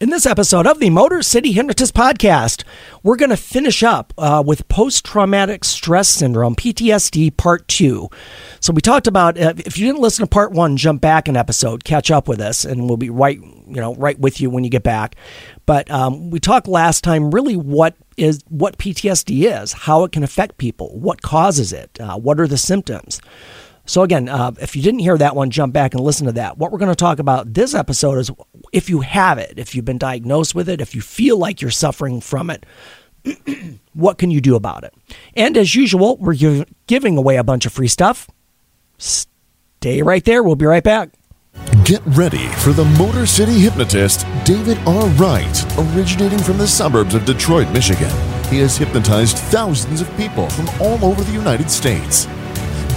In this episode of the Motor City Hypnotist Podcast, we're going to finish up uh, with post traumatic stress syndrome, PTSD, part two. So, we talked about uh, if you didn't listen to part one, jump back an episode, catch up with us, and we'll be right, you know, right with you when you get back. But um, we talked last time really what is what PTSD is, how it can affect people, what causes it, uh, what are the symptoms. So, again, uh, if you didn't hear that one, jump back and listen to that. What we're going to talk about this episode is if you have it, if you've been diagnosed with it, if you feel like you're suffering from it, what can you do about it? And as usual, we're giv- giving away a bunch of free stuff. Stay right there. We'll be right back. Get ready for the Motor City hypnotist, David R. Wright, originating from the suburbs of Detroit, Michigan. He has hypnotized thousands of people from all over the United States.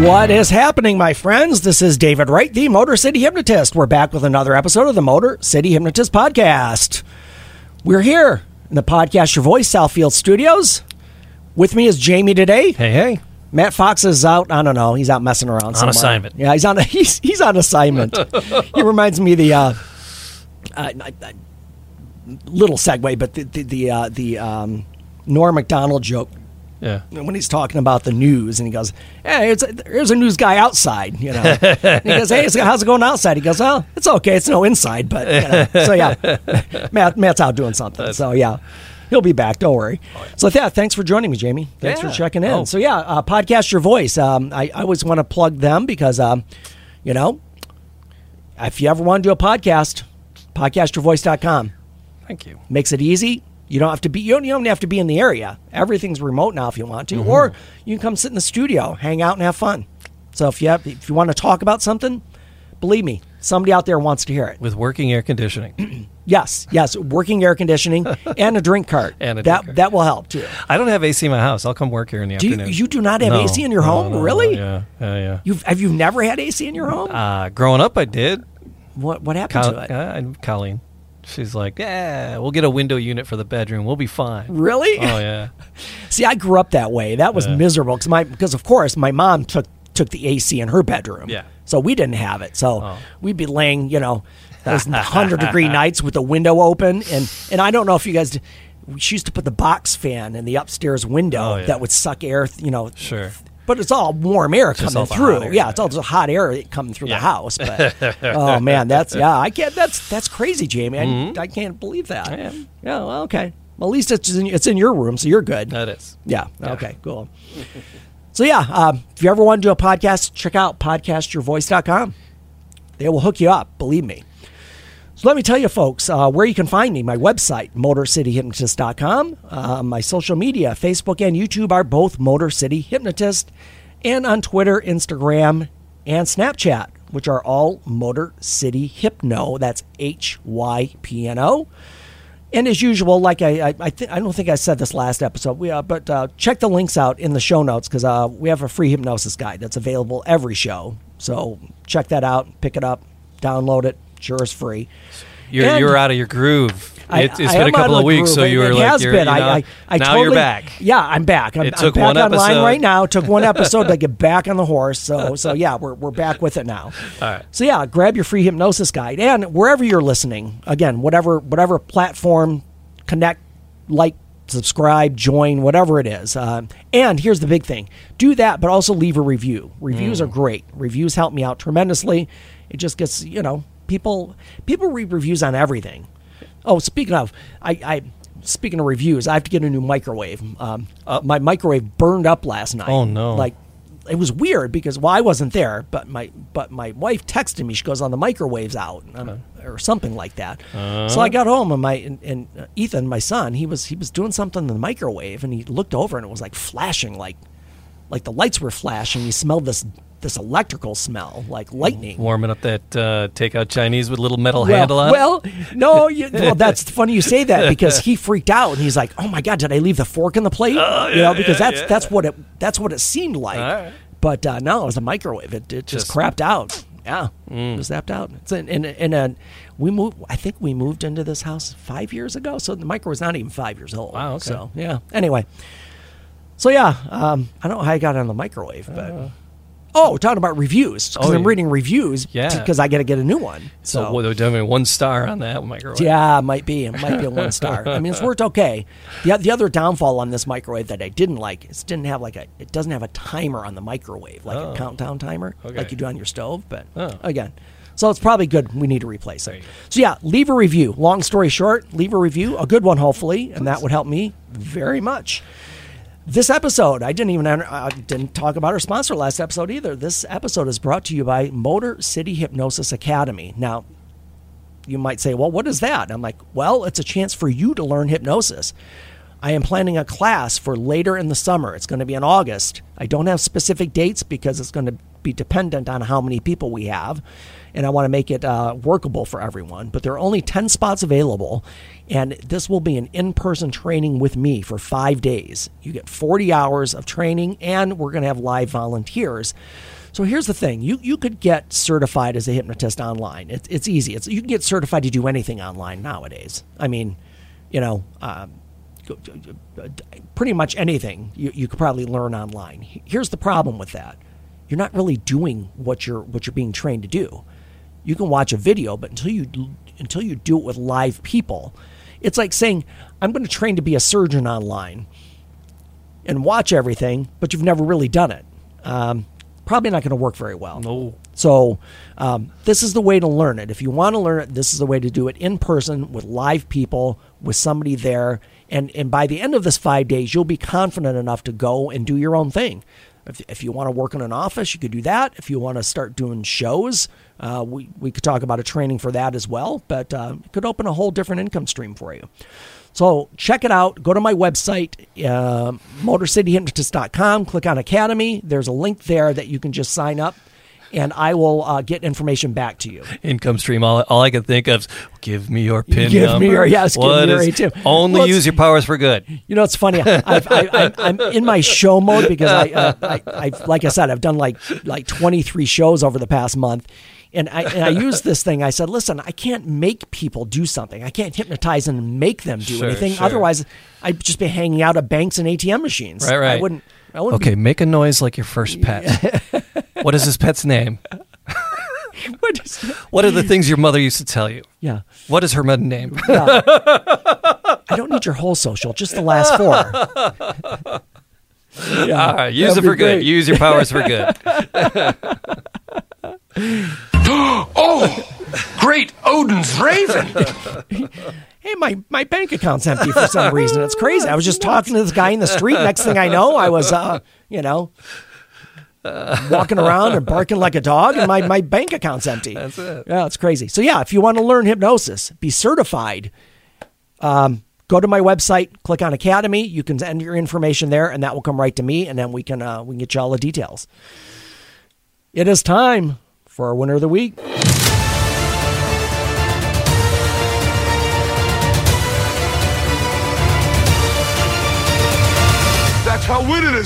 What is happening, my friends? This is David Wright, the Motor City Hypnotist. We're back with another episode of the Motor City Hypnotist Podcast. We're here in the Podcast Your Voice Southfield Studios. With me is Jamie today. Hey, hey. Matt Fox is out. I don't know. He's out messing around. somewhere. assignment. Yeah, he's on. He's he's on assignment. he reminds me of the uh, uh, I- little segue, but the the the, uh, the um, Norm Macdonald joke Yeah. when he's talking about the news and he goes, "Hey, it's a, there's a news guy outside," you know. He goes, "Hey, how's it going outside?" He goes, "Well, it's okay. It's no inside, but you know. so yeah, Matt Matt's out doing something. So yeah." He'll be back. Don't worry. So, yeah, thanks for joining me, Jamie. Thanks Yeah. for checking in. Oh. So, yeah, uh, podcast your voice. Um, I, I always want to plug them because, um, you know, if you ever want to do a podcast, podcastyourvoice.com Thank you. makes it easy. You don't have to be you don't, you don't have to be in the area. Everything's remote now if you want to, Mm-hmm. or you can come sit in the studio, hang out, and have fun. So if you have, if you want to talk about something, believe me, somebody out there wants to hear it. With working air conditioning. Yes, yes, working air conditioning and a drink cart. And a that cart. that will help too. I don't have AC in my house. I'll come work here in the Do you, afternoon. you do not have No. AC in your No, home, no, really? Yeah, yeah, yeah. You've have you never had AC in your home? Uh, growing up, I did. what what happened Col- to it? uh, Colleen. She's like, yeah, we'll get a window unit for the bedroom. We'll be fine. really? Oh, yeah. See, I grew up that way. That was Yeah. miserable because my because of course my mom took took the AC in her bedroom. Yeah. So we didn't have it. So Oh. we'd be laying, you know, those hundred degree nights with the window open, and and I don't know if you guys. She used to put the box fan in the upstairs window Oh, yeah. that would suck air, you know. Sure. But it's all warm air coming all through. air, yeah, yeah. it's all just hot air coming through the house. But oh man, that's yeah, I can't. That's that's crazy, Jamie. I, I can't believe that. Mm-hmm. Yeah. Yeah, well, okay. Well, at least it's in, it's in your room, so you're good. That is. Yeah. Okay. Cool. so yeah, um, if you ever want to do a podcast, check out podcastyourvoice.com. They will hook you up. Believe me. So let me tell you, folks, uh, where you can find me. My website, MotorCityHypnotist.com. Uh, my social media, Facebook and YouTube, are both Motor City Hypnotist, and on Twitter, Instagram, and Snapchat, which are all Motor City Hypno. That's H Y P N O. And as usual, like I, I, I, th- I don't think I said this last episode, we, uh, but uh, check the links out in the show notes because uh, we have a free hypnosis guide that's available every show. So check that out, pick it up, download it. Sure is free. You're, you're out of your groove. I- It, it's I been a couple of weeks, groove. so It- you were like, has been. you I, know, I, I now totally, you're back. Yeah, I'm back. I'm, It I'm took back one online episode. right now. Took one episode to get back on the horse. So so yeah, we're, we're back with it now. All right. So yeah, grab your free hypnosis guide and wherever you're listening, again, whatever whatever platform, connect, like, subscribe, join, whatever it is. Um, and here's the big thing: do that, but also leave a review. Reviews are great. Reviews help me out tremendously. It just gets you know people people read reviews on everything. Oh, speaking of, I. I Speaking of reviews, I have to get a new microwave. Um, my microwave burned up last night. Oh, no. Like it was weird because well I wasn't there, but my but my wife texted me. She goes on the microwave's out um, or something like that. So I got home and my and, and uh, Ethan, my son, he was he was doing something in the microwave and he looked over and it was like flashing like like the lights were flashing. He smelled this this electrical smell like lightning. Warming up that uh, takeout Chinese with a little metal Well, handle on. it. well, no, you, well, that's funny you say that because he freaked out and he's like, "Oh my god, did I leave the fork in the plate?" you know, because that's that's what it that's what it seemed like. Right. But uh, no, it was a microwave. It, it just, Just- Mm. crapped out. Yeah, it was zapped out. It's in, in, in a we moved. I think we moved into this house five years ago, so the microwave's not even five years old. Wow, okay. So yeah. Anyway, so yeah, um, I don't know how I got on the microwave, but. Oh, talking about reviews because. Oh, I'm yeah. reading reviews Yeah. because I got to get a new one. so So, they're doing one star on that microwave. yeah, it might be. It might be a one star. I mean, it's worked okay. The, the other downfall on this microwave that I didn't like is it didn't have like a it doesn't have a timer on the microwave like Oh. a countdown timer Okay. like you do on your stove. But Oh. again, so it's probably good. We need to replace it. So yeah, leave a review. Long story short, leave a review, a good one hopefully, and that would help me very much. This episode, I didn't even I didn't talk about our sponsor last episode either. This episode is brought to you by Motor City Hypnosis Academy. Now, you might say, well, what is that? I'm like, well, it's a chance for you to learn hypnosis. I am planning a class for later in the summer. It's going to be in August. I don't have specific dates because it's going to be dependent on how many people we have. And I want to make it uh, workable for everyone. But there are only 10 spots available. And this will be an in person training with me for five days. You get 40 hours of training, and we're going to have live volunteers. So here's the thing: you you could get certified as a hypnotist online. It's it's easy. It's you can get certified to do anything online nowadays. I mean, you know, um, pretty much anything you, you could probably learn online. Here's the problem with that: you're not really doing what you're what you're being trained to do. You can watch a video, but until you until you do it with live people, it's like saying, "I'm going to train to be a surgeon online." and watch everything, but you've never really done it. Um, probably not going to work very well. No. So, um, this is the way to learn it. If you want to learn it, this is the way to do it in person with live people, with somebody there. And, and by the end of this five days, you'll be confident enough to go and do your own thing. If, if you want to work in an office, you could do that. If you want to start doing shows, uh, we, we could talk about a training for that as well. But uh, it could open a whole different income stream for you. So check it out. Go to my website, uh, motorcityhypnotist.com. Click on Academy. There's a link there that you can just sign up, and I will uh, get information back to you. Income stream. All, all I can think of is give me your pin Give me your- yes, give me What your ATM. Only Well, use your powers for good. You know, it's funny. I've, I, I, I'm in my show mode because I, uh, I, I've, like I said, I've done like like 23 shows over the past month, and I and I used this thing. I said, listen, I can't make people do something. I can't hypnotize and make them do Sure, anything. sure. Otherwise, I'd just be hanging out at banks and ATM machines. Right, right. I wouldn't. I wouldn't. Okay, make a noise like your first pet. what is this pet's name? What is, What are the things your mother used to tell you? yeah. What is her maiden name? Yeah. I don't need your whole social, just the last four. Yeah, All right, use that'd it for good. great. Use your powers for good. Oh, great Odin's raven. Hey, my, my bank account's empty for some reason. It's crazy. I was just talking to this guy in the street. Next thing I know, I was, uh, you know, walking around and barking like a dog, and my, my bank account's empty. That's it. Yeah, it's crazy. So, yeah, if you want to learn hypnosis, be certified, um, go to my website, click on Academy. You can enter your information there, and that will come right to me, and then we can, uh, we can get you all the details. It is time for our winner of the week.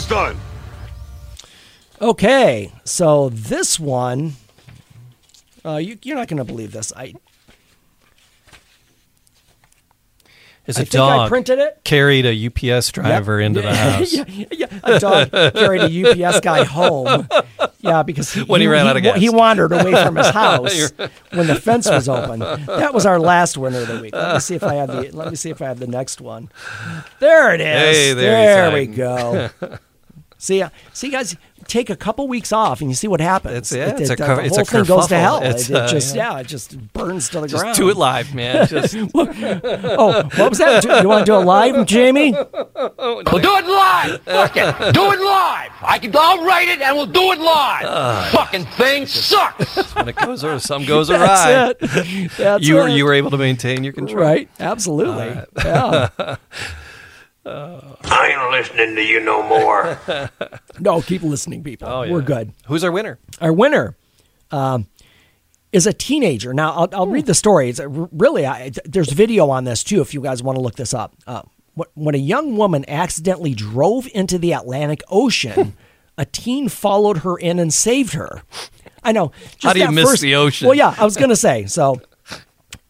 Done. Okay, so this one, uh, you, you're not going to believe this. I, Is I a I dog printed it. carried a UPS driver Yep. into the house. yeah, yeah, a dog carried a UPS guy home. Yeah, because he, When he ran out of gas. he wandered away from his house when the fence was open. That was our last winner of the week. Let me see if I have the. Let me see if I have the next one. There it is. Hey, there there we go. see, see, guys, take a couple weeks off and you see what happens. It's- yeah, it's a the, the it's whole a thing goes to hell. It's, it, it uh, just yeah. yeah. it just burns to the Just ground. do it live, man. Just Oh, what was that? Do You want to do it live, Jamie? We'll do it live. Fuck it. Do it live. I can. I'll write it and we'll do it live. Fucking thing sucks. when it goes or some goes awry. That's it. That's You were you were able to maintain your control. right. Absolutely. Yeah. I ain't listening to you no more. No, keep listening, people. Oh, yeah. We're good. Who's our winner? Our winner um, is a teenager. Now, I'll, I'll read the story. It's a, really, I, there's video on this too if you guys want to look this up. Uh, when a young woman accidentally drove into the Atlantic Ocean, a teen followed her in and saved her. I know. Just How do you miss first- the ocean? Well, yeah, I was going to say. So,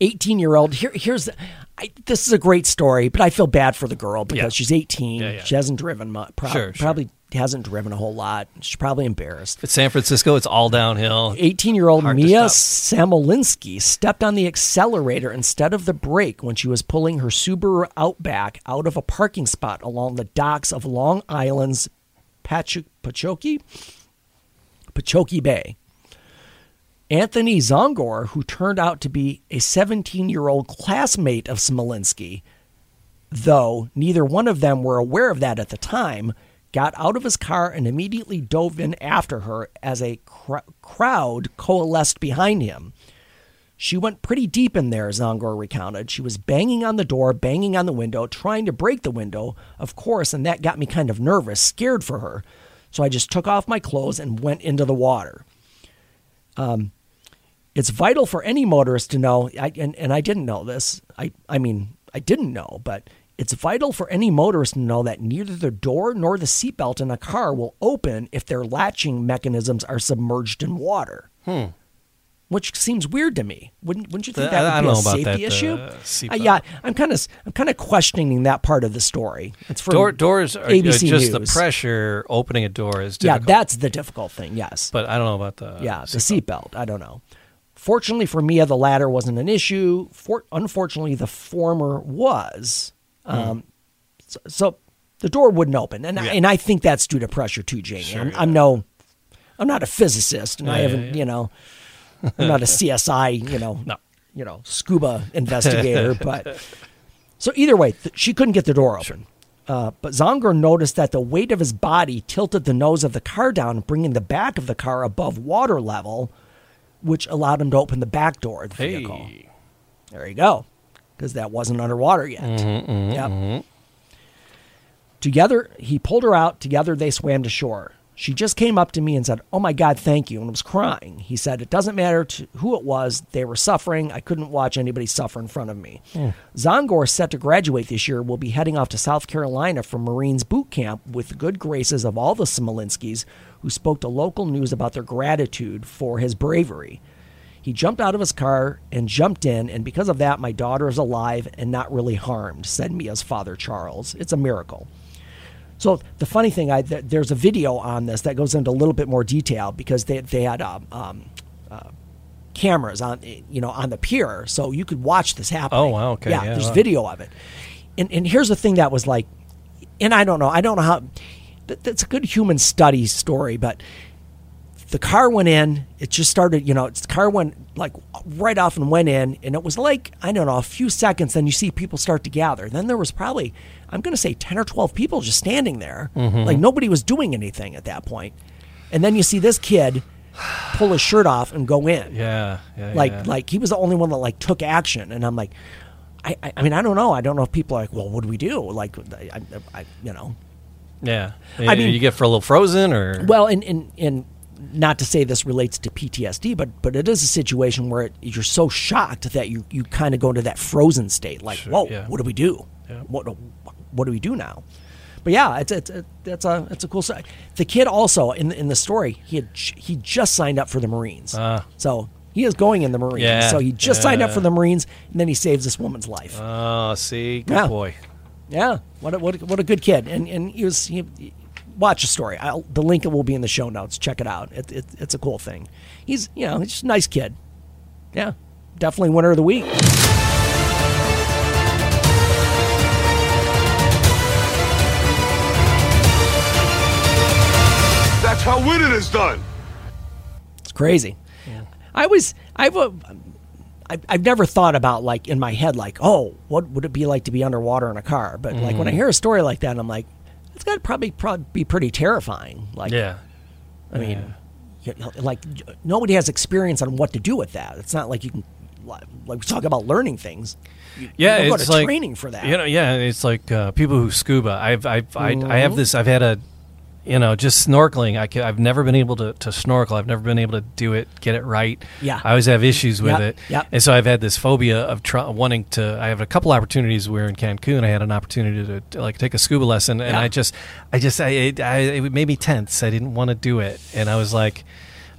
18 year old. Here, here's. I, this is a great story, but I feel bad for the girl because Yeah. she's 18. Yeah, yeah. She hasn't driven much. Prob- Sure, sure. Probably hasn't driven a whole lot. She's probably embarrassed. It's San Francisco. It's all downhill. 18 year old Mia. Samolinsky stepped on the accelerator instead of the brake when she was pulling her Subaru Outback out of a parking spot along the docks of Long Island's Pacho- Pachoki? Pachoki Bay. Anthony Zongor, who turned out to be a 17 year old classmate of Smolinski, though neither one of them were aware of that at the time, got out of his car and immediately dove in after her as a cr- crowd coalesced behind him. She went pretty deep in there, Zongor recounted. She was banging on the door, banging on the window, trying to break the window, of course, and that got me kind of nervous, scared for her. So I just took off my clothes and went into the water. Um, it's vital for any motorist to know, I, and, and I didn't know this. I, I mean, I didn't know, but it's vital for any motorist to know that neither the door nor the seatbelt in a car will open if their latching mechanisms are submerged in water. Hmm. Which seems weird to me. Wouldn't Wouldn't you think Uh, that would I be don't a safety that, issue? uh. Uh, yeah, I'm kind of I'm kind of questioning that part of the story. It's for Door, doors are ABC just the pressure. Opening a door is Yeah, that's the difficult thing. Yes, But I don't know about the yeah, the seatbelt. I don't know. Fortunately for Mia, the latter wasn't an issue. For, unfortunately, the former was. Um, so, so the door wouldn't open, and I, Hmm. And I think that's due to pressure too, Jamie. Sure, I'm, yeah. I'm no, I'm not a physicist, and I Yeah, yeah, haven't, yeah. you know, I'm not a CSI, you know, No. you know, scuba investigator, but so either way, th- she couldn't get the door open. Uh, but Zongor noticed that the weight of his body tilted the nose of the car down, bringing the back of the car above water level, which allowed him to open the back door of the vehicle. There you go, because that wasn't underwater yet. Mm-hmm, yep. Together, he pulled her out. Together, they swam to shore. She just came up to me and said, Oh my God, thank you, and was crying. He said, It doesn't matter to who it was. They were suffering. I couldn't watch anybody suffer in front of me. Hmm. Zongor, set to graduate this year, will be heading off to South Carolina for Marines boot camp with the good graces of all the Smolinskis who spoke to local news about their gratitude for his bravery. He jumped out of his car and jumped in, and because of that, my daughter is alive and not really harmed, said Mia's father, Charles. It's a miracle. So the funny thing, I th- there's a video on this that goes into a little bit more detail because they they had um, um, uh, cameras on you know on the pier, so you could watch this happen. Oh, wow, okay, yeah, yeah, there's wow. video of it. And and here's the thing that was like, and I don't know, I don't know how. That, that's a good human study story, but the car went in. It just started, you know, the car went like right off and went in, and it was like I don't know, a few seconds. Then you see people start to gather. Then there was probably, I'm going to say, ten or twelve people just standing there, mm-hmm. like nobody was doing anything at that point. And then you see this kid pull his shirt off and go in, Yeah, yeah, like yeah. like he was the only one that like took action. And I'm like, I I, I mean I don't know. I don't know if people are like, well, what do we do? Like, I, I, I you know, yeah. I mean- you get for a little frozen or Well, and and and not to say this relates to PTSD, but but it is a situation where it, you're so shocked that you you kind of go into that frozen state, like, Sure, whoa, yeah. what do we do? Yeah. What what do we do now? But yeah, it's it's it, it's a it's a cool story. The kid also in the, in the story he had he just signed up for the Marines, Ah. so he is going in the Marines. Yeah, So he just signed up for the Marines, and then he saves this woman's life. Oh, see, good boy. Yeah, what a, what a, what a good kid, and and he was he, watch the story. I'll, the link will be in the show notes. Check it out. It, it, it's a cool thing. He's you know he's just a nice kid. Yeah, definitely winner of the week. That's how winning is done. It's crazy. I was I've uh, I've, I've never thought about like in my head like oh what would it be like to be underwater in a car? But like when I hear a story like that, I'm like it's got to probably probably be pretty terrifying. Like Yeah. I mean, you know, like nobody has experience on what to do with that. It's not like you can like we talk about learning things. You, yeah, you it's go to like training for that. You know, yeah, it's like uh, people who scuba. I've, I've, I, I Mm-hmm. have this. I've had a, you know, just snorkeling. I have never been able to, to snorkel. I've never been able to do it, get it right. Yeah. I always have issues with Yep, it. yep. And so I've had this phobia of try, wanting to. I have a couple opportunities where in Cancun I had an opportunity to, to, like take a scuba lesson, and Yeah. I just, I just, I, it, I, it made me tense. I didn't want to do it, and I was like.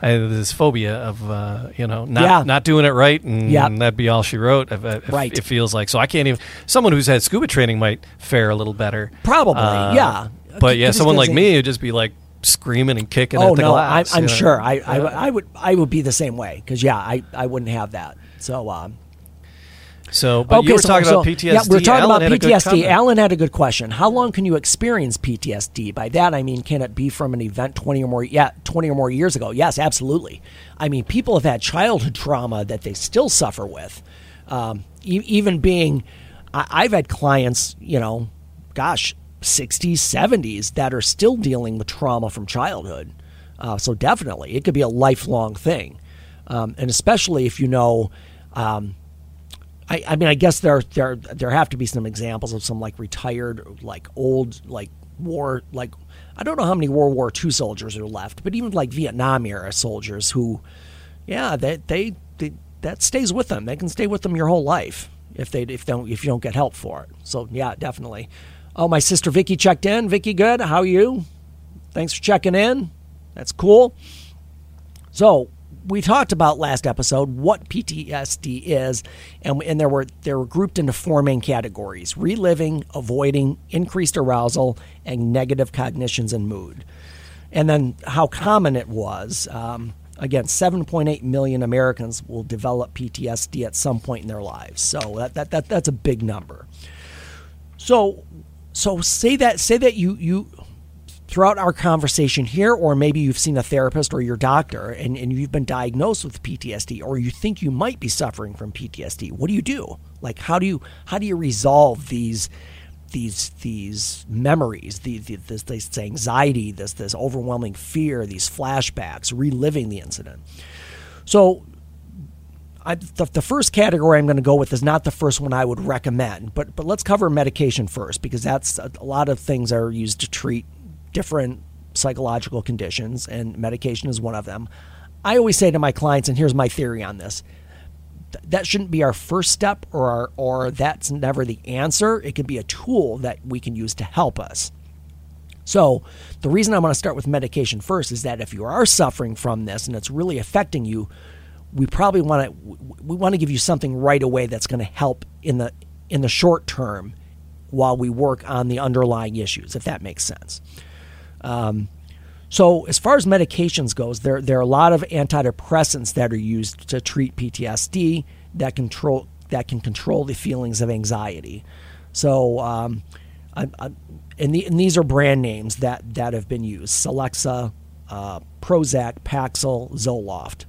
I had this phobia of uh, you know not Yeah. not doing it right, and Yeah. that'd be all she wrote. If, if Right. It feels like so. I can't even. Someone who's had scuba training might fare a little better. Probably, Uh, yeah. But yeah, someone like me would just be like screaming and kicking Oh at the no, I'm, glass. I'm know? sure. I, I. I would I would be the same way because yeah, I, I wouldn't have that. So um, So, but you were so- talking so- about PTSD. Yeah, we're talking Alan about had a good PTSD. Alan had a good question. How long can you experience PTSD? By that I mean, can it be from an event twenty or more? Yeah, twenty or more years ago. Yes, absolutely. I mean, people have had childhood trauma that they still suffer with. Um, e- even being, I, I've had clients, you know, gosh, sixties, seventies that are still dealing with trauma from childhood. Uh, so definitely, it could be a lifelong thing, um, and especially if you know. Um, I, I mean, I guess there there there have to be some examples of some like retired, like old, like war, like I don't know how many World War II soldiers are left, but even like Vietnam era soldiers who, yeah, they they, they that stays with them. They can stay with them your whole life if they if don't if you don't get help for it. So yeah, definitely. Oh, my sister Vicky checked in. Vicky, good. How are you? Thanks for checking in. That's cool. So we talked about last episode what PTSD is, and, and there were they were grouped into four main categories: reliving, avoiding, increased arousal, and negative cognitions and mood. And then how common it was. Um, again, 7.8 million Americans will develop PTSD at some point in their lives. So that, that, that that's a big number. So so say that say that you you throughout our conversation here, or maybe you've seen a therapist or your doctor and, and you've been diagnosed with PTSD, or you think you might be suffering from PTSD, what do you do? Like how do you how do you resolve these these these memories, the, the, this, this anxiety, this this overwhelming fear, these flashbacks, reliving the incident? So I, the, the first category I'm going to go with is not the first one I would recommend, but but let's cover medication first because that's a, a lot of things are used to treat different psychological conditions, and medication is one of them. I always say to my clients, and here's my theory on this: th- that shouldn't be our first step, or our, or that's never the answer. It can be a tool that we can use to help us. So, the reason I want to start with medication first is that if you are suffering from this and it's really affecting you, we probably want to we want to give you something right away that's going to help in the in the short term while we work on the underlying issues, if that makes sense. Um, so, as far as medications goes, there there are a lot of antidepressants that are used to treat PTSD that control that can control the feelings of anxiety. So, um, I, I, and, the, and these are brand names that that have been used: Celexa, uh, Prozac, Paxil, Zoloft.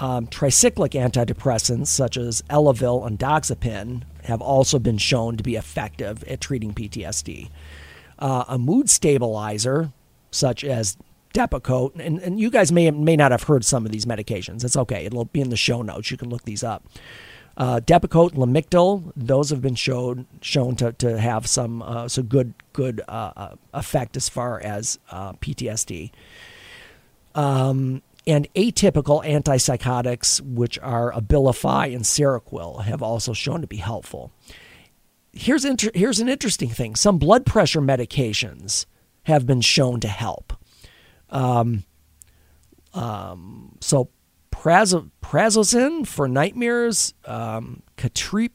Um, tricyclic antidepressants such as Elavil and Doxepin have also been shown to be effective at treating PTSD. Uh, a mood stabilizer such as Depakote, and, and you guys may may not have heard some of these medications. It's okay; it'll be in the show notes. You can look these up. Uh, Depakote, Lamictal, those have been shown shown to, to have some uh, so good good uh, uh, effect as far as uh, PTSD. Um, and atypical antipsychotics, which are Abilify and Seroquel, have also shown to be helpful. Here's inter- here's an interesting thing: some blood pressure medications have been shown to help. Um, um, so prazo- prazosin for nightmares, um, Catrip.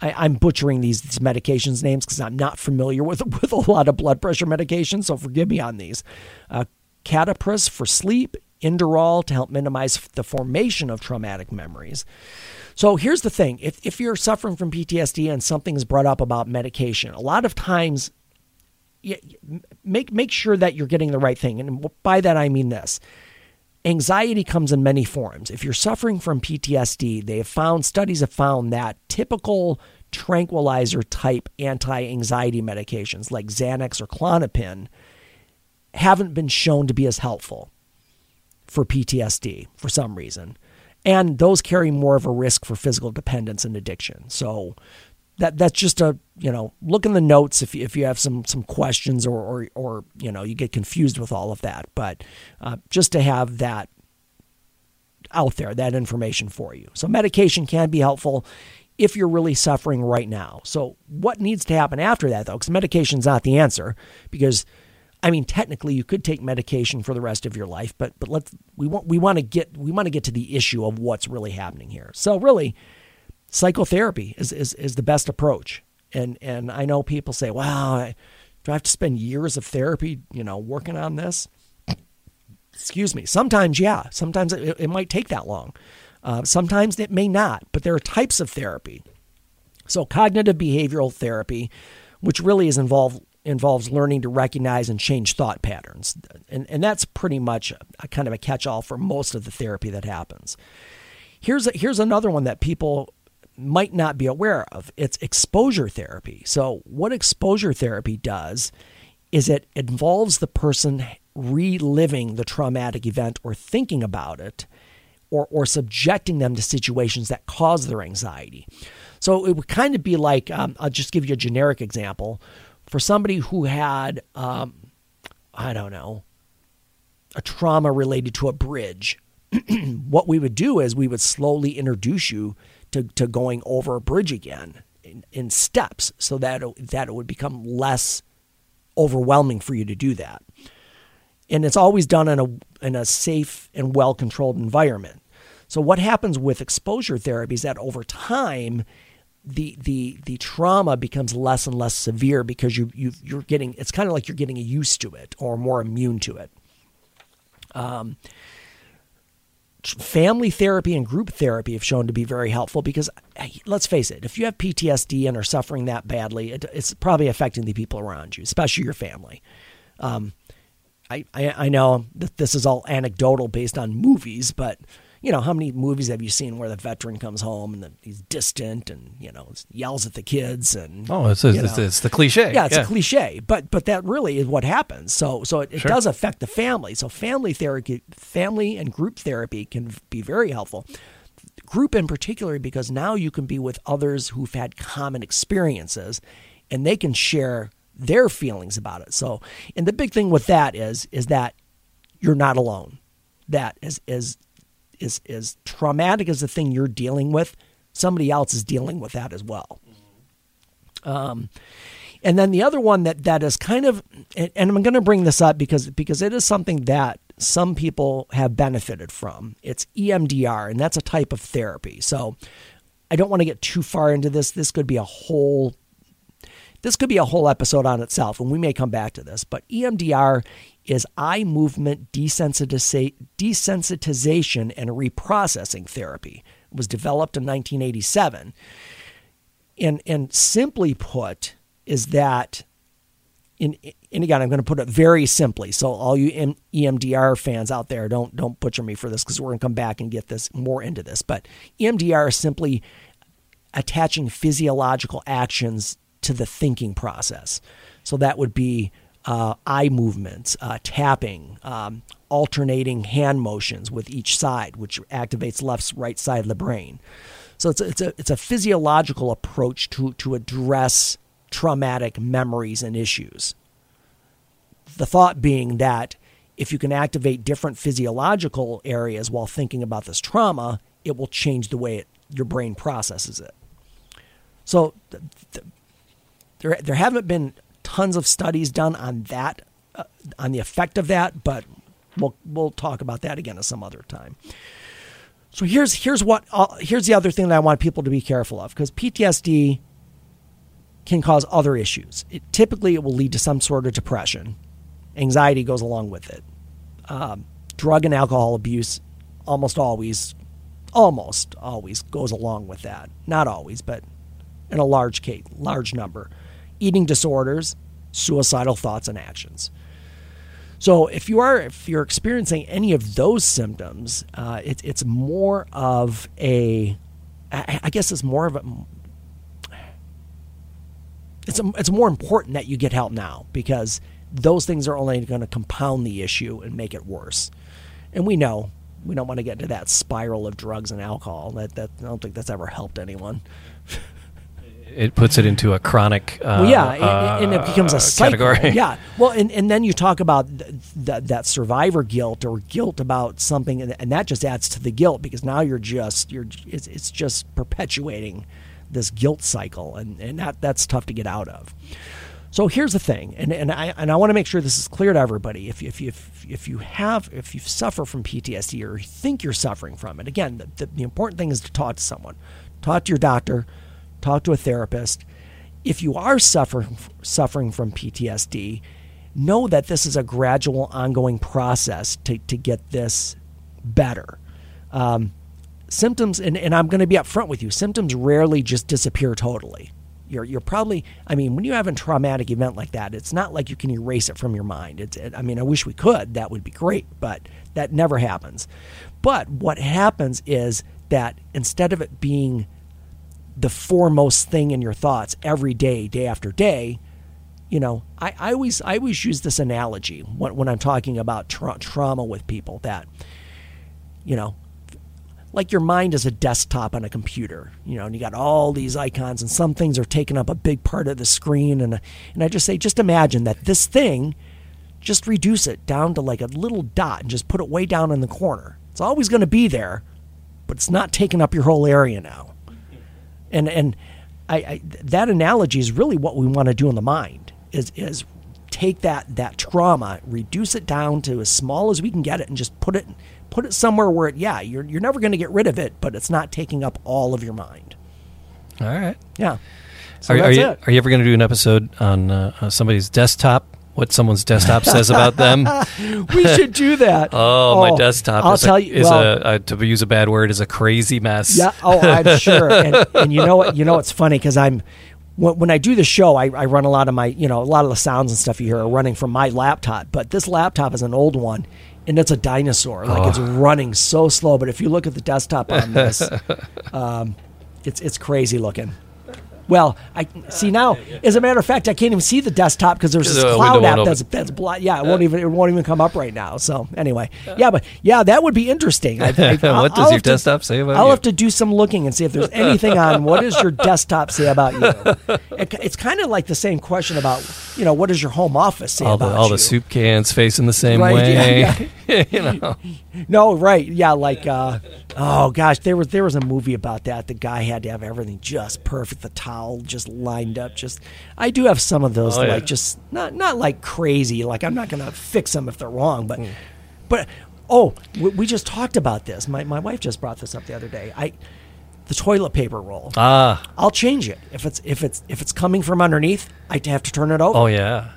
I, I'm butchering these, these medications names because I'm not familiar with with a lot of blood pressure medications, so forgive me on these. Uh, Catapres for sleep, Inderal to help minimize the formation of traumatic memories. So here's the thing: if if you're suffering from PTSD and something is brought up about medication, a lot of times make make sure that you're getting the right thing. And by that I mean this. Anxiety comes in many forms. If you're suffering from PTSD, they have found studies have found that typical tranquilizer type anti-anxiety medications like Xanax or Klonopin haven't been shown to be as helpful for PTSD for some reason. and those carry more of a risk for physical dependence and addiction. So that that's just a you know look in the notes if you, if you have some some questions or or, or you know you get confused with all of that. But uh, just to have that out there, that information for you. So medication can be helpful if you're really suffering right now. So what needs to happen after that though? Because medication's not the answer because I mean, technically, you could take medication for the rest of your life, but but let's we want we want to get we want to get to the issue of what's really happening here. So really, psychotherapy is is, is the best approach. And and I know people say, "Wow, I, do I have to spend years of therapy, you know, working on this?" Excuse me. Sometimes, yeah. Sometimes it, it might take that long. Uh, sometimes it may not. But there are types of therapy. So cognitive behavioral therapy, which really is involved involves learning to recognize and change thought patterns. And, and that's pretty much a, a kind of a catch all for most of the therapy that happens. Here's, a, here's another one that people might not be aware of it's exposure therapy. So, what exposure therapy does is it involves the person reliving the traumatic event or thinking about it or, or subjecting them to situations that cause their anxiety. So it would kind of be like um, I'll just give you a generic example for somebody who had, um, I don't know, a trauma related to a bridge, what we would do is we would slowly introduce you to, to going over a bridge again in, in steps so that it, that it would become less overwhelming for you to do that. And it's always done in a, in a safe and well controlled environment. So, what happens with exposure therapy is that over time, the the the trauma becomes less and less severe because you you you're getting it's kind of like you're getting used to it or more immune to it. Um, family therapy and group therapy have shown to be very helpful because let's face it, if you have PTSD and are suffering that badly, it, it's probably affecting the people around you, especially your family. Um, I, I I know that this is all anecdotal based on movies, but you know, how many movies have you seen where the veteran comes home and he's distant and you know yells at the kids and oh, it's, it's, it's, the cliche. Yeah, it's yeah. a cliche, but but that really is what happens. So so it, it sure. does affect the family. So family therapy, family and group therapy can be very helpful. Group in particular because now you can be with others who've had common experiences, and they can share their feelings about it. So, and the big thing with that is is that you're not alone. That is is is as traumatic as the thing you're dealing with, somebody else is dealing with that as well. Um, and then the other one that that is kind of, and I'm going to bring this up because because it is something that some people have benefited from. It's EMDR, and that's a type of therapy. So I don't want to get too far into this. This could be a whole this could be a whole episode on itself, and we may come back to this. But EMDR is eye movement desensitization and reprocessing therapy. It was developed in 1987. And, and simply put, is that, in, and again, I'm going to put it very simply. So, all you EMDR fans out there, don't, don't butcher me for this because we're going to come back and get this more into this. But EMDR is simply attaching physiological actions to the thinking process. So that would be uh, eye movements, uh, tapping, um, alternating hand motions with each side, which activates left, right side of the brain. So it's a, it's a, it's a physiological approach to, to address traumatic memories and issues. The thought being that if you can activate different physiological areas while thinking about this trauma, it will change the way it, your brain processes it. So th- th- there, there haven't been tons of studies done on that, uh, on the effect of that, but we'll we'll talk about that again at some other time. So here's here's what uh, here's the other thing that I want people to be careful of because PTSD can cause other issues. It, typically, it will lead to some sort of depression. Anxiety goes along with it. Um, drug and alcohol abuse almost always, almost always goes along with that. Not always, but in a large case, large number eating disorders, suicidal thoughts and actions. So if you are if you're experiencing any of those symptoms, uh, it, it's more of a, I guess it's more of a, it's a, it's more important that you get help now because those things are only going to compound the issue and make it worse. And we know we don't want to get into that spiral of drugs and alcohol. That that I don't think that's ever helped anyone. It puts it into a chronic. Uh, Well, yeah, and- and it becomes a uh, cycle. category. Yeah, well, and, and then you talk about th- th- that survivor guilt or guilt about something, and, and that just adds to the guilt because now you're just you're it's, it's just perpetuating this guilt cycle, and and that that's tough to get out of. So here's the thing, and, and I and I want to make sure this is clear to everybody. If if you if, if you have if you suffer from PTSD or you think you're suffering from it, again, the, the, the important thing is to talk to someone, talk to your doctor, talk to a therapist. If you are suffering suffering from PTSD, know that this is a gradual, ongoing process to to get this better. Um, symptoms, and, and I'm going to be upfront with you, symptoms rarely just disappear totally. You're, you're probably, I mean, when you have a traumatic event like that, it's not like you can erase it from your mind. It's, it, I mean, I wish we could. That would be great, but that never happens. But what happens is that instead of it being the foremost thing in your thoughts every day, day after day, you know, I, I always I always use this analogy when, when I'm talking about tra- trauma with people that, you know, like your mind is a desktop on a computer, you know, and you got all these icons, and some things are taking up a big part of the screen, and and I just say, just imagine that this thing, just reduce it down to like a little dot and just put it way down in the corner. It's always going to be there, but it's not taking up your whole area now. And and I, I that analogy is really what we want to do in the mind is is take that that trauma, reduce it down to as small as we can get it, and just put it put it somewhere where it yeah you're you're never going to get rid of it, but it's not taking up all of your mind. All right. Yeah. So are, are you are you ever going to do an episode on uh, uh, somebody's desktop? What someone's desktop says about them? we should do that. Oh, my desktop I'll is, tell a, you. is well, a, a to use a bad word is a crazy mess. Yeah. Oh, I'm sure. And, and you know what? You know it's funny because I'm when, when I do the show, I, I run a lot of my you know a lot of the sounds and stuff you hear are running from my laptop. But this laptop is an old one, and it's a dinosaur. Like it's running so slow. But if you look at the desktop on this, um, it's it's crazy looking. Well, I see now. As a matter of fact, I can't even see the desktop because there's this The cloud app that's that's blo- Yeah, it won't even it won't even come up right now. So anyway, yeah, but yeah, that would be interesting. I, I, I'll- What does I'll your have to- desktop say about I'll you? have to do some looking and see if there's anything on what does your desktop say about you. It, it's kind of like the same question about you know what does your home office say all the about all you? the soup cans facing the same Right, way. yeah, you know. No, right? Yeah, like uh, oh gosh, there was there was a movie about that. The guy had to have everything just perfect, the towel just lined up. Just I do have some of those, Oh, yeah. like just not not like crazy. Like I'm not gonna fix them if they're wrong, but Hmm. but oh, we, we just talked about this. My my wife just brought this up the other day. I the toilet paper roll. Ah. I'll change it if it's if it's if it's coming from underneath. I have to turn it over. Oh yeah.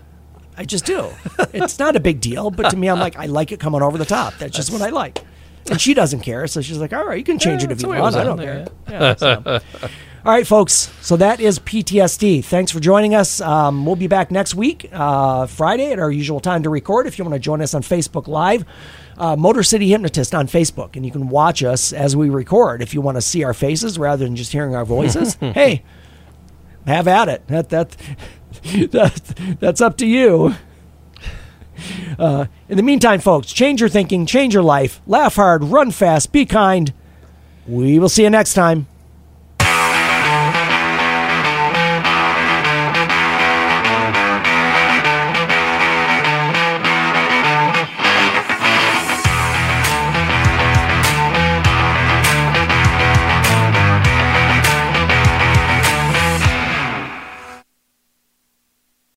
I just do. it's not a big deal, but to me, I'm like, I like it coming over the top. That's just what I like. And she doesn't care, so she's like, "All right, you can change Yeah, it if you the way it want. I don't on care." Yeah, so. All right, folks. So that is PTSD. Thanks for joining us. Um, we'll be back next week, uh, Friday, at our usual time to record. If you want to join us on Facebook Live, uh, Motor City Hypnotist on Facebook, and you can watch us as we record. If you want to see our faces rather than just hearing our voices, hey, have at it. That that, that that's up to you. Uh, in the meantime, folks, change your thinking, change your life, laugh hard, run fast, be kind. We will see you next time.